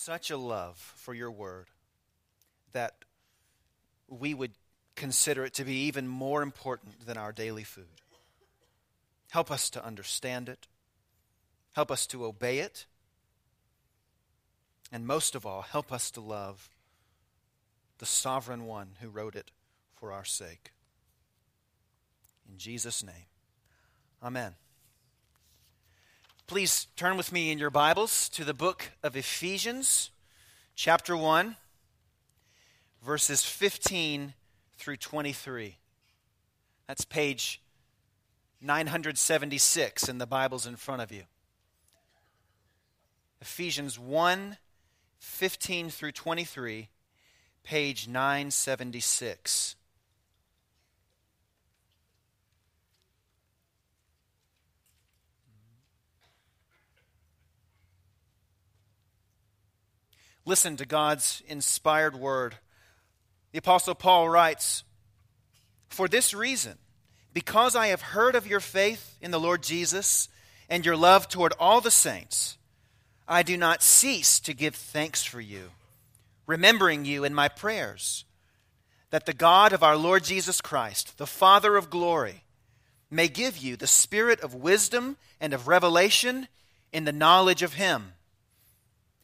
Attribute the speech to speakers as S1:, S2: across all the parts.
S1: such a love for your word that we would consider it to be even more important than our daily food. Help us to understand it. Help us to obey it. And most of all, help us to love the sovereign one who wrote it for our sake. In Jesus' name, amen. Please turn with me in your Bibles to the book of Ephesians, chapter 1, verses 15 through 23. That's page 976 in the Bibles in front of you. Ephesians 1 15 through 23, page 976. Listen to God's inspired word. The Apostle Paul writes For this reason, because I have heard of your faith in the Lord Jesus and your love toward all the saints, I do not cease to give thanks for you, remembering you in my prayers, that the God of our Lord Jesus Christ, the Father of glory, may give you the spirit of wisdom and of revelation in the knowledge of him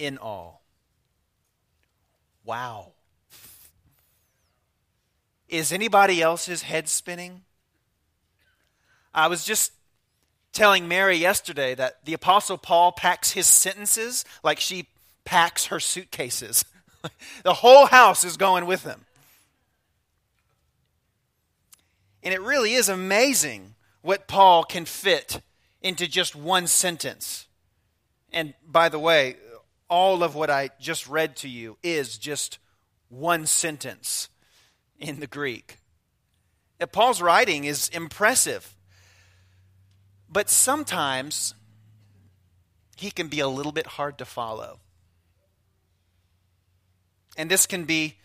S1: in all. Wow. Is anybody else's head spinning? I was just telling Mary yesterday that the Apostle Paul packs his sentences like she packs her suitcases. the whole house is going with him. And it really is amazing what Paul can fit into just one sentence. And by the way, all of what I just read to you is just one sentence in the Greek. Paul's writing is impressive, but sometimes he can be a little bit hard to follow. And this can be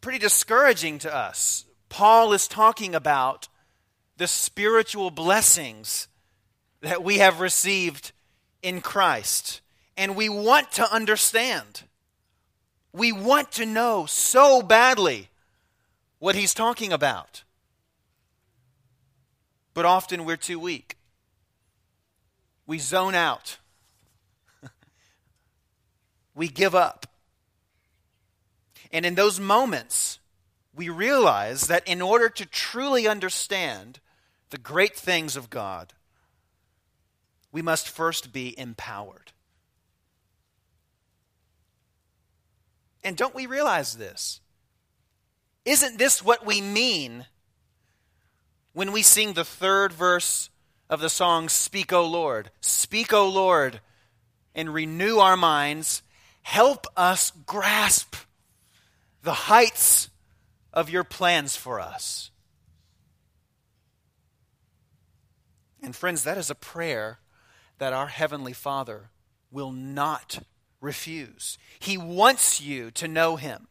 S1: pretty discouraging to us. Paul is talking about the spiritual blessings that we have received in Christ and we want to understand. We want to know so badly what he's talking about. But often we're too weak. We zone out. we give up. And in those moments, we realize that in order to truly understand the great things of God, we must first be empowered. And don't we realize this? Isn't this what we mean when we sing the third verse of the song, Speak, O Lord? Speak, O Lord, and renew our minds. Help us grasp the heights of your plans for us. And friends, that is a prayer that our Heavenly Father will not refuse. He wants you to know Him,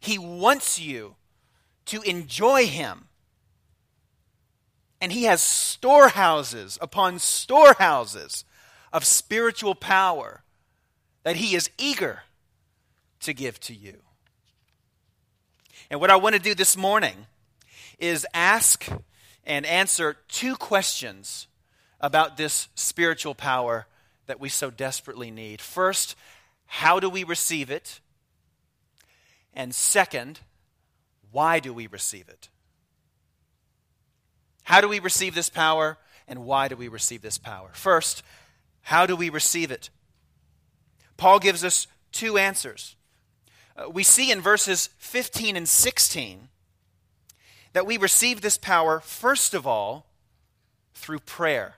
S1: He wants you to enjoy Him. And He has storehouses upon storehouses of spiritual power that He is eager to give to you. And what I want to do this morning is ask and answer two questions about this spiritual power that we so desperately need. First, how do we receive it? And second, why do we receive it? How do we receive this power, and why do we receive this power? First, how do we receive it? Paul gives us two answers. Uh, we see in verses 15 and 16 that we receive this power, first of all, through prayer.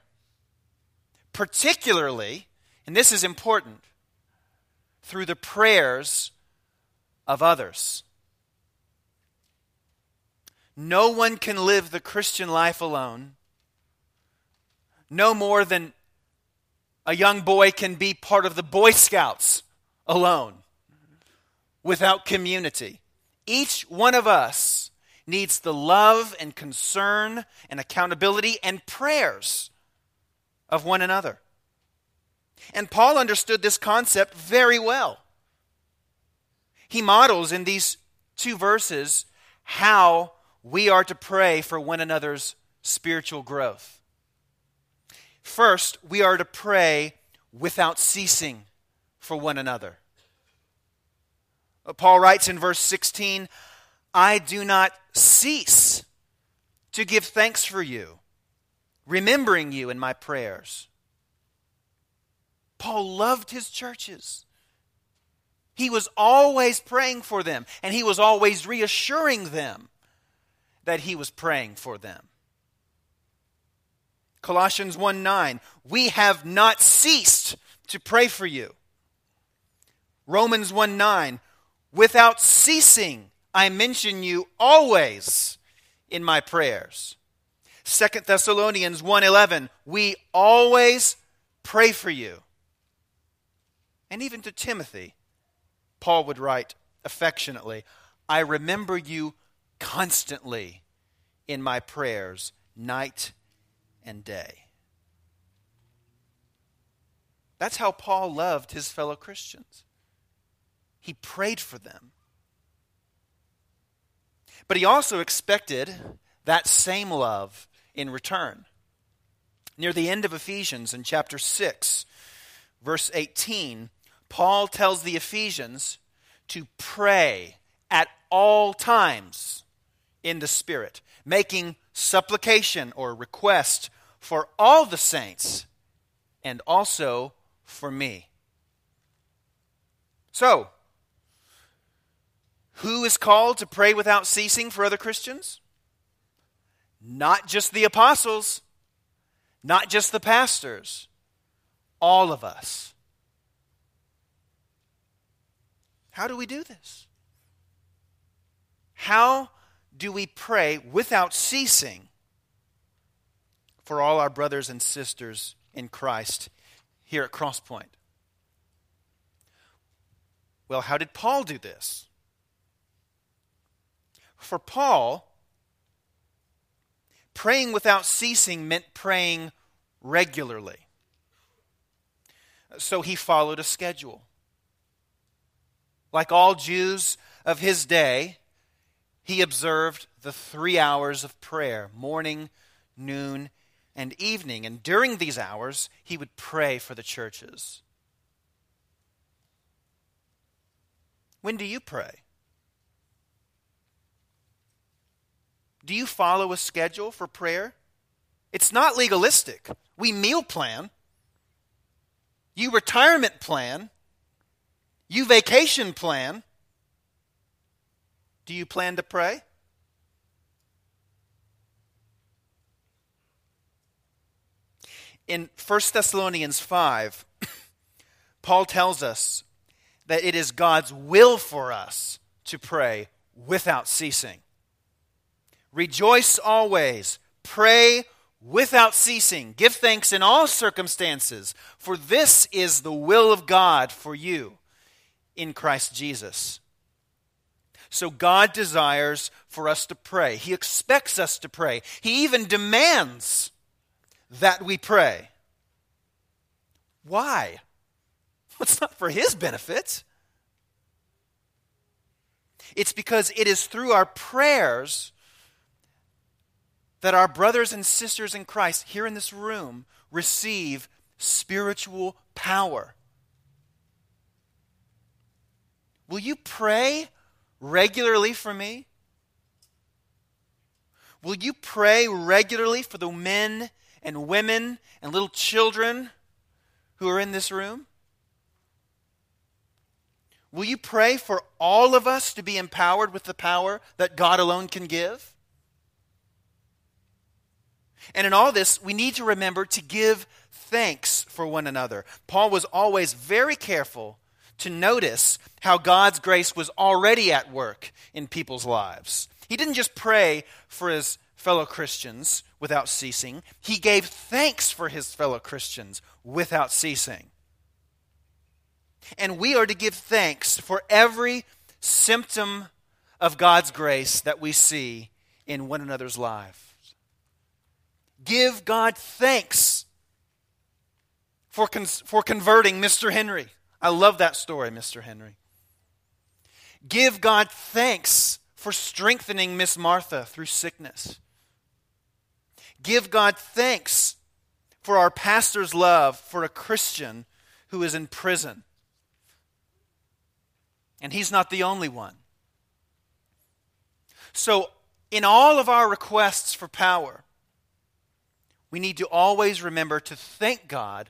S1: Particularly, and this is important, through the prayers of others. No one can live the Christian life alone, no more than a young boy can be part of the Boy Scouts alone without community. Each one of us needs the love and concern and accountability and prayers of one another. And Paul understood this concept very well. He models in these two verses how we are to pray for one another's spiritual growth. First, we are to pray without ceasing for one another. Paul writes in verse 16, I do not cease to give thanks for you, remembering you in my prayers. Paul loved his churches. He was always praying for them, and he was always reassuring them that he was praying for them. Colossians 1 9, we have not ceased to pray for you. Romans 1 9, without ceasing, I mention you always in my prayers. 2 Thessalonians 1:11 we always pray for you. And even to Timothy Paul would write affectionately, I remember you constantly in my prayers night and day. That's how Paul loved his fellow Christians. He prayed for them. But he also expected that same love in return. Near the end of Ephesians in chapter 6, verse 18, Paul tells the Ephesians to pray at all times in the Spirit, making supplication or request for all the saints and also for me. So, who is called to pray without ceasing for other Christians? Not just the apostles, not just the pastors, all of us. How do we do this? How do we pray without ceasing for all our brothers and sisters in Christ here at Crosspoint? Well, how did Paul do this? For Paul, praying without ceasing meant praying regularly. So he followed a schedule. Like all Jews of his day, he observed the three hours of prayer morning, noon, and evening. And during these hours, he would pray for the churches. When do you pray? Do you follow a schedule for prayer? It's not legalistic. We meal plan. You retirement plan. You vacation plan. Do you plan to pray? In 1 Thessalonians 5, Paul tells us that it is God's will for us to pray without ceasing. Rejoice always, pray without ceasing, give thanks in all circumstances, for this is the will of God for you in Christ Jesus. So God desires for us to pray. He expects us to pray. He even demands that we pray. Why? It's not for His benefit. It's because it is through our prayers that our brothers and sisters in Christ here in this room receive spiritual power. Will you pray regularly for me? Will you pray regularly for the men and women and little children who are in this room? Will you pray for all of us to be empowered with the power that God alone can give? And in all this, we need to remember to give thanks for one another. Paul was always very careful to notice how God's grace was already at work in people's lives. He didn't just pray for his fellow Christians without ceasing, he gave thanks for his fellow Christians without ceasing. And we are to give thanks for every symptom of God's grace that we see in one another's lives. Give God thanks for, con- for converting Mr. Henry. I love that story, Mr. Henry. Give God thanks for strengthening Miss Martha through sickness. Give God thanks for our pastor's love for a Christian who is in prison. And he's not the only one. So, in all of our requests for power, we need to always remember to thank God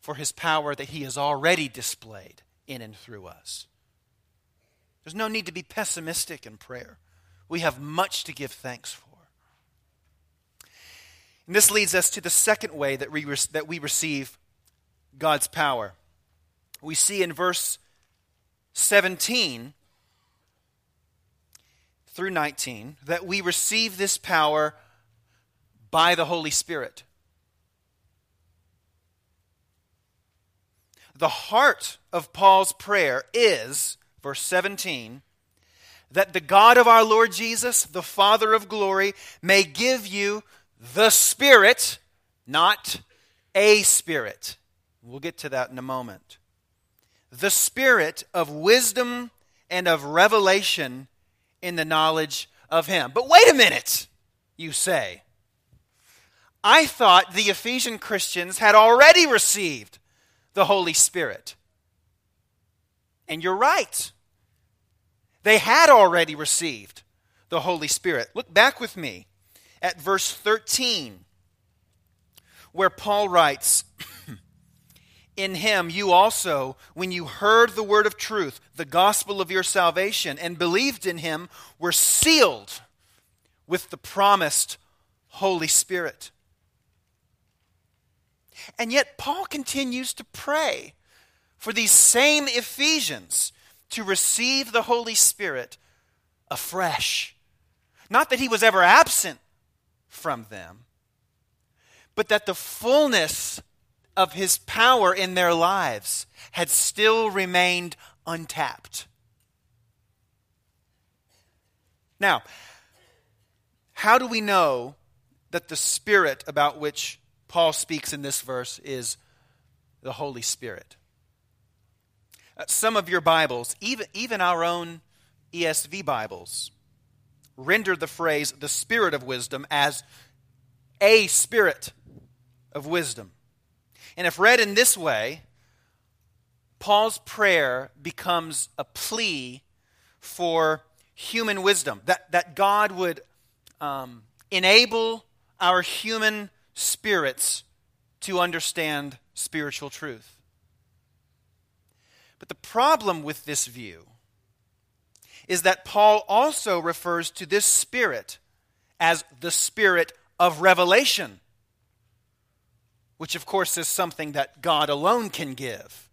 S1: for his power that he has already displayed in and through us. There's no need to be pessimistic in prayer. We have much to give thanks for. And this leads us to the second way that we, that we receive God's power. We see in verse 17 through 19 that we receive this power by the Holy Spirit. The heart of Paul's prayer is, verse 17, that the God of our Lord Jesus, the Father of glory, may give you the Spirit, not a Spirit. We'll get to that in a moment. The Spirit of wisdom and of revelation in the knowledge of Him. But wait a minute, you say. I thought the Ephesian Christians had already received the Holy Spirit. And you're right. They had already received the Holy Spirit. Look back with me at verse 13, where Paul writes, In him you also, when you heard the word of truth, the gospel of your salvation, and believed in him, were sealed with the promised Holy Spirit and yet, Paul continues to pray for these same Ephesians to receive the Holy Spirit afresh. Not that he was ever absent from them, but that the fullness of his power in their lives had still remained untapped. Now, how do we know that the Spirit about which Paul speaks in this verse is the Holy Spirit. Uh, some of your Bibles, even, even our own ESV Bibles, render the phrase the Spirit of wisdom as a Spirit of wisdom. And if read in this way, Paul's prayer becomes a plea for human wisdom, that, that God would um, enable our human spirits to understand spiritual truth. But the problem with this view is that Paul also refers to this spirit as the spirit of revelation, which, of course, is something that God alone can give.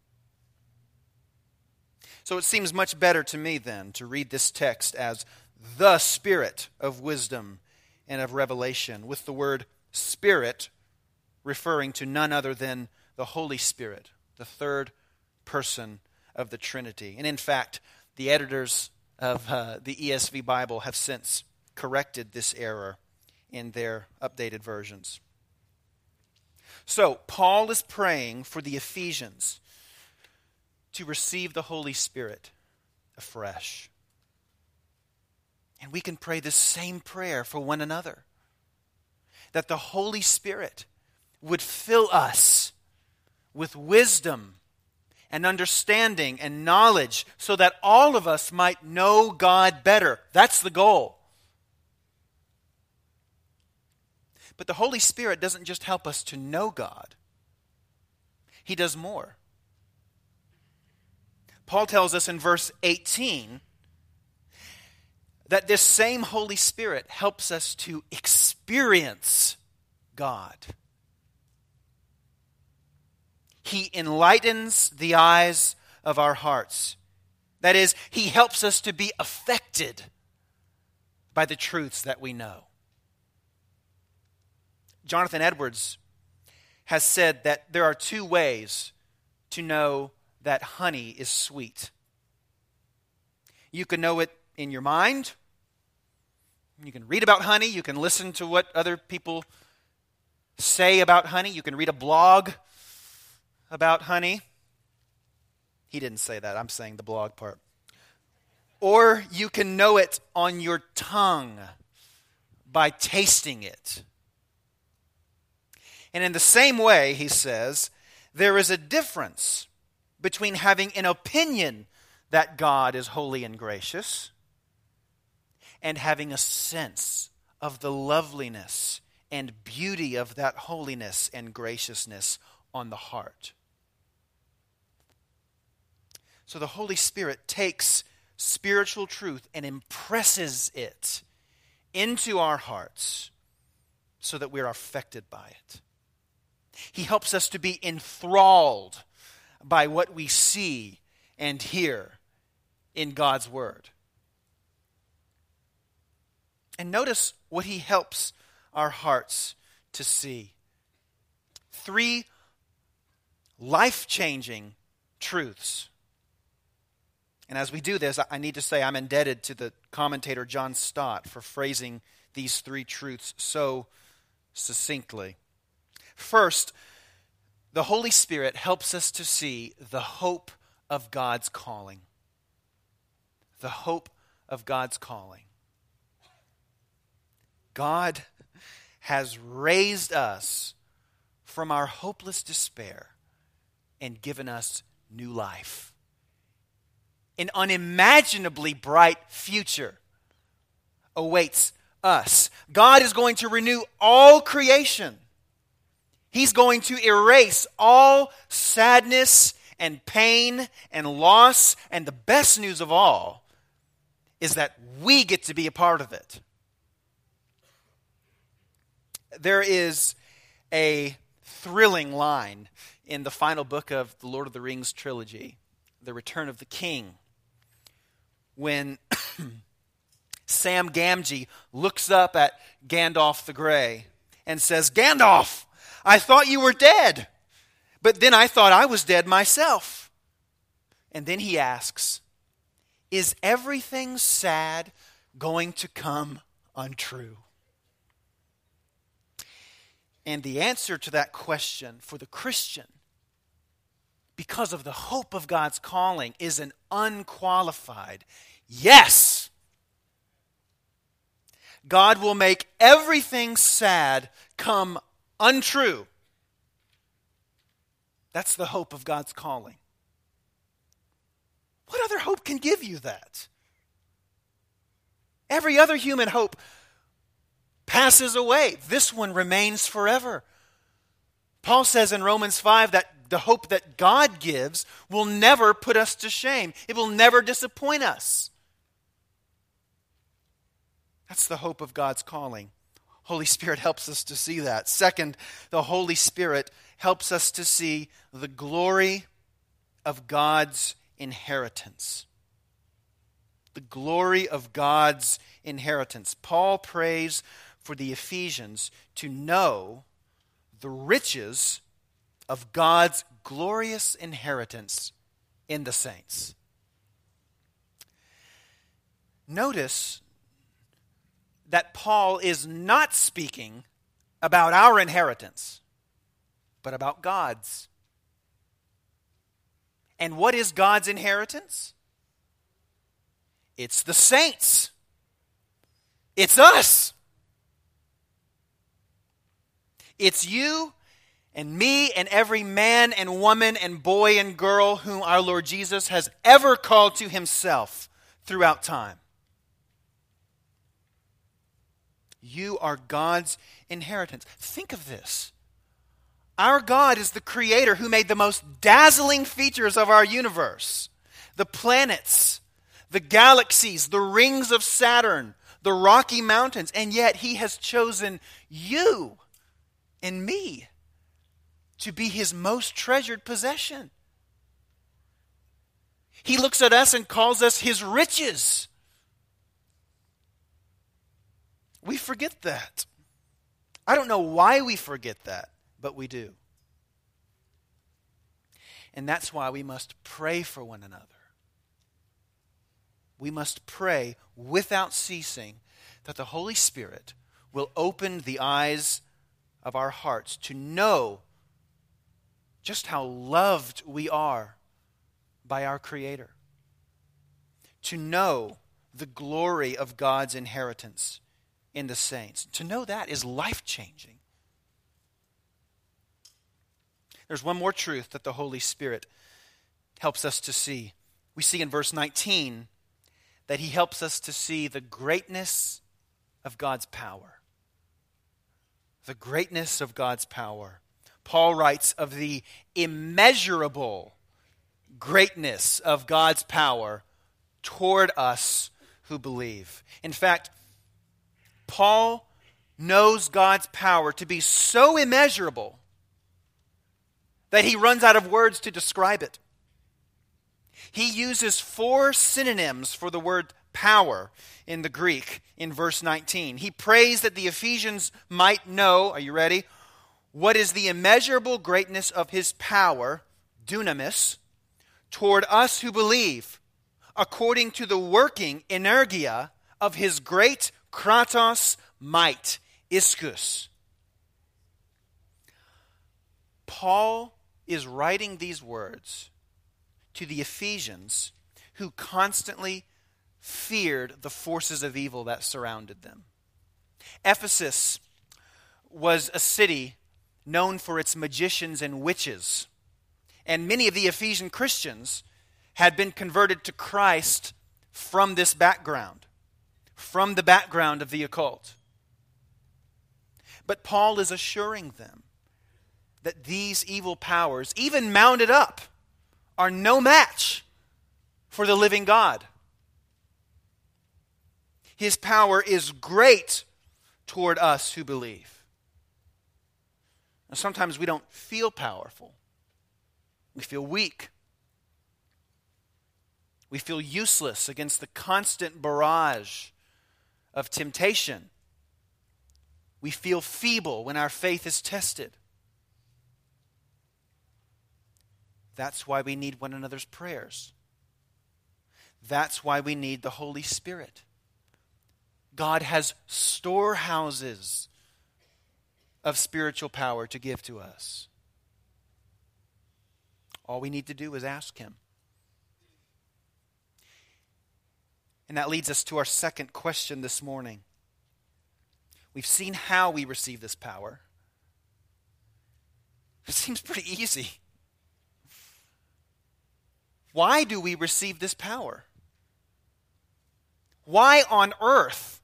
S1: So it seems much better to me then to read this text as the spirit of wisdom and of revelation, with the word Spirit referring to none other than the Holy Spirit, the third person of the Trinity. And in fact, the editors of uh, the ESV Bible have since corrected this error in their updated versions. So, Paul is praying for the Ephesians to receive the Holy Spirit afresh. And we can pray the same prayer for one another that the Holy Spirit would fill us with wisdom and understanding and knowledge so that all of us might know God better. That's the goal. But the Holy Spirit doesn't just help us to know God, He does more. Paul tells us in verse 18 that this same Holy Spirit helps us to experience God. He enlightens the eyes of our hearts. That is, He helps us to be affected by the truths that we know. Jonathan Edwards has said that there are two ways to know that honey is sweet. You can know it in your mind. You can read about honey. You can listen to what other people say about honey. You can read a blog about honey. He didn't say that. I'm saying the blog part. Or you can know it on your tongue by tasting it. And in the same way, he says, there is a difference between having an opinion that God is holy and gracious and having a sense of the loveliness and beauty of that holiness and graciousness on the heart. So the Holy Spirit takes spiritual truth and impresses it into our hearts so that we're affected by it. He helps us to be enthralled by what we see and hear in God's Word. And notice what He helps our hearts to see. Three life changing truths and as we do this, I need to say I'm indebted to the commentator John Stott for phrasing these three truths so succinctly. First, the Holy Spirit helps us to see the hope of God's calling. The hope of God's calling. God has raised us from our hopeless despair and given us new life an unimaginably bright future awaits us. God is going to renew all creation. He's going to erase all sadness and pain and loss. And the best news of all is that we get to be a part of it. There is a thrilling line in the final book of the Lord of the Rings trilogy, The Return of the King when Sam Gamgee looks up at Gandalf the Grey and says, Gandalf, I thought you were dead, but then I thought I was dead myself. And then he asks, Is everything sad going to come untrue? And the answer to that question for the Christian, because of the hope of God's calling, is an unqualified Yes. God will make everything sad come untrue. That's the hope of God's calling. What other hope can give you that? Every other human hope passes away. This one remains forever. Paul says in Romans 5 that the hope that God gives will never put us to shame, it will never disappoint us. That's the hope of God's calling. Holy Spirit helps us to see that. Second, the Holy Spirit helps us to see the glory of God's inheritance. The glory of God's inheritance. Paul prays for the Ephesians to know the riches of God's glorious inheritance in the saints. Notice that Paul is not speaking about our inheritance, but about God's. And what is God's inheritance? It's the saints. It's us. It's you and me and every man and woman and boy and girl whom our Lord Jesus has ever called to himself throughout time. You are God's inheritance. Think of this. Our God is the creator who made the most dazzling features of our universe the planets, the galaxies, the rings of Saturn, the Rocky Mountains, and yet He has chosen you and me to be His most treasured possession. He looks at us and calls us His riches. We forget that. I don't know why we forget that, but we do. And that's why we must pray for one another. We must pray without ceasing that the Holy Spirit will open the eyes of our hearts to know just how loved we are by our Creator, to know the glory of God's inheritance in the saints. To know that is life changing. There's one more truth that the Holy Spirit helps us to see. We see in verse 19 that He helps us to see the greatness of God's power. The greatness of God's power. Paul writes of the immeasurable greatness of God's power toward us who believe. In fact, Paul knows God's power to be so immeasurable that he runs out of words to describe it. He uses four synonyms for the word power in the Greek in verse 19. He prays that the Ephesians might know, are you ready? What is the immeasurable greatness of his power, dunamis, toward us who believe, according to the working energia of his great kratos might, ischus. Paul is writing these words to the Ephesians who constantly feared the forces of evil that surrounded them. Ephesus was a city known for its magicians and witches. And many of the Ephesian Christians had been converted to Christ from this background from the background of the occult. But Paul is assuring them that these evil powers, even mounted up, are no match for the living God. His power is great toward us who believe. Sometimes we don't feel powerful, we feel weak. We feel useless against the constant barrage of temptation. We feel feeble when our faith is tested. That's why we need one another's prayers. That's why we need the Holy Spirit. God has storehouses of spiritual power to give to us. All we need to do is ask Him. And that leads us to our second question this morning. We've seen how we receive this power. It seems pretty easy. Why do we receive this power? Why on earth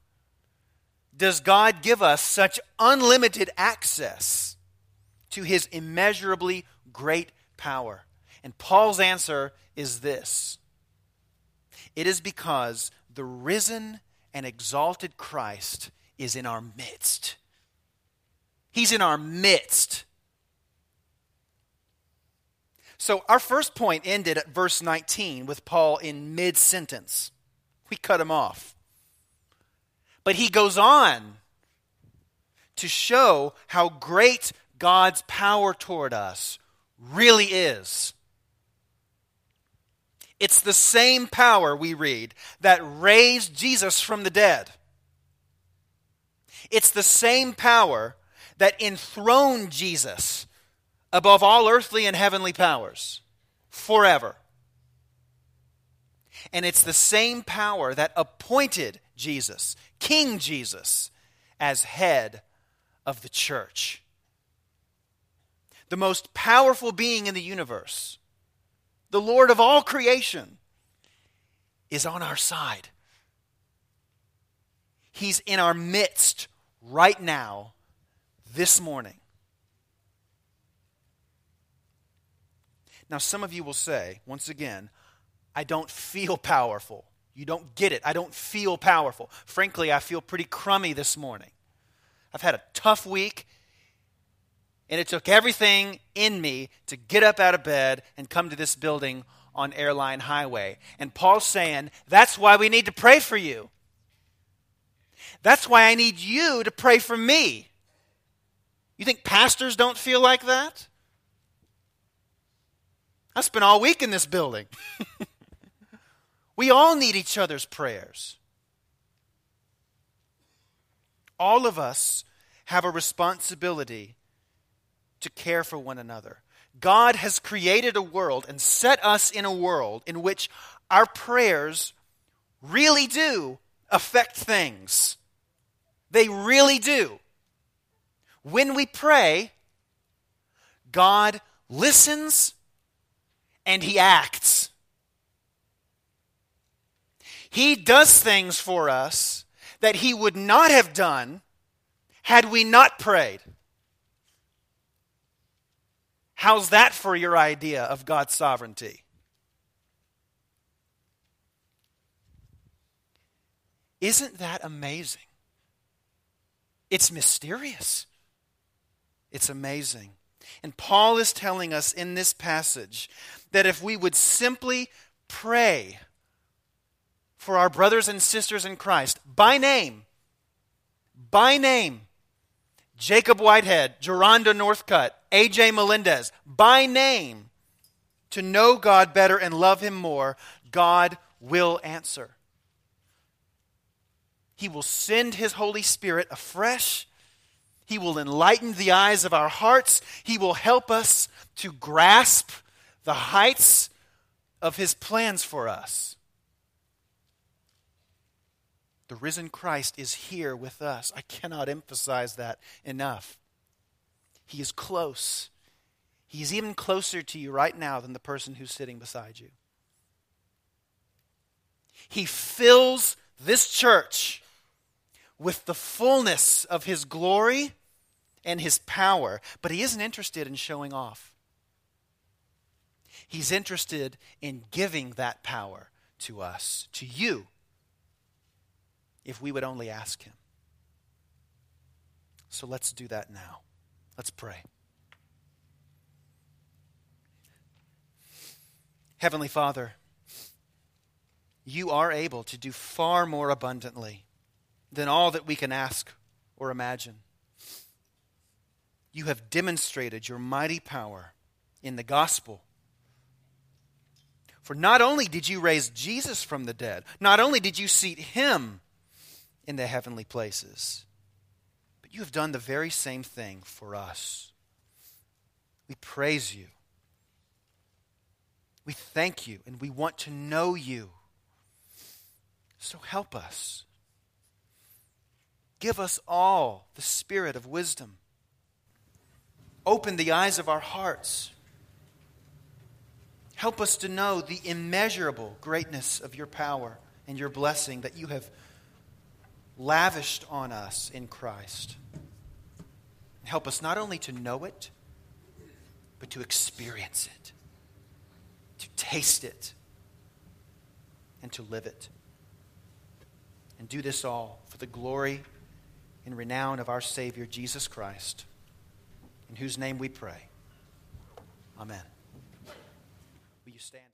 S1: does God give us such unlimited access to his immeasurably great power? And Paul's answer is this it is because the risen and exalted Christ is in our midst. He's in our midst. So, our first point ended at verse 19 with Paul in mid sentence. We cut him off. But he goes on to show how great God's power toward us really is. It's the same power, we read, that raised Jesus from the dead. It's the same power that enthroned Jesus above all earthly and heavenly powers forever. And it's the same power that appointed Jesus, King Jesus, as head of the church. the most powerful being in the universe, the Lord of all creation, is on our side. He's in our midst right now, this morning. Now, some of you will say, once again, I don't feel powerful. You don't get it. I don't feel powerful. Frankly, I feel pretty crummy this morning. I've had a tough week, and it took everything in me to get up out of bed and come to this building on Airline Highway. And Paul's saying, that's why we need to pray for you. That's why I need you to pray for me. You think pastors don't feel like that? I spent all week in this building. we all need each other's prayers. All of us have a responsibility to care for one another. God has created a world and set us in a world in which our prayers really do affect things. They really do. When we pray, God listens and he acts. He does things for us that he would not have done had we not prayed. How's that for your idea of God's sovereignty? Isn't that amazing? It's mysterious. It's amazing. And Paul is telling us in this passage that if we would simply pray for our brothers and sisters in Christ by name, by name, Jacob Whitehead, Geronda Northcutt, AJ Melendez, by name, to know God better and love Him more, God will answer. He will send His Holy Spirit afresh he will enlighten the eyes of our hearts. He will help us to grasp the heights of His plans for us. The risen Christ is here with us. I cannot emphasize that enough. He is close. He is even closer to you right now than the person who's sitting beside you. He fills this church with the fullness of his glory and his power, but he isn't interested in showing off. He's interested in giving that power to us, to you, if we would only ask him. So let's do that now. Let's pray. Heavenly Father, you are able to do far more abundantly than all that we can ask or imagine. You have demonstrated your mighty power in the gospel. For not only did you raise Jesus from the dead, not only did you seat him in the heavenly places, but you have done the very same thing for us. We praise you. We thank you, and we want to know you. So help us. Give us all the spirit of wisdom. Open the eyes of our hearts. Help us to know the immeasurable greatness of your power and your blessing that you have lavished on us in Christ. Help us not only to know it, but to experience it, to taste it, and to live it. And do this all for the glory and renown of our Savior, Jesus Christ, in whose name we pray. Amen. Will you stand?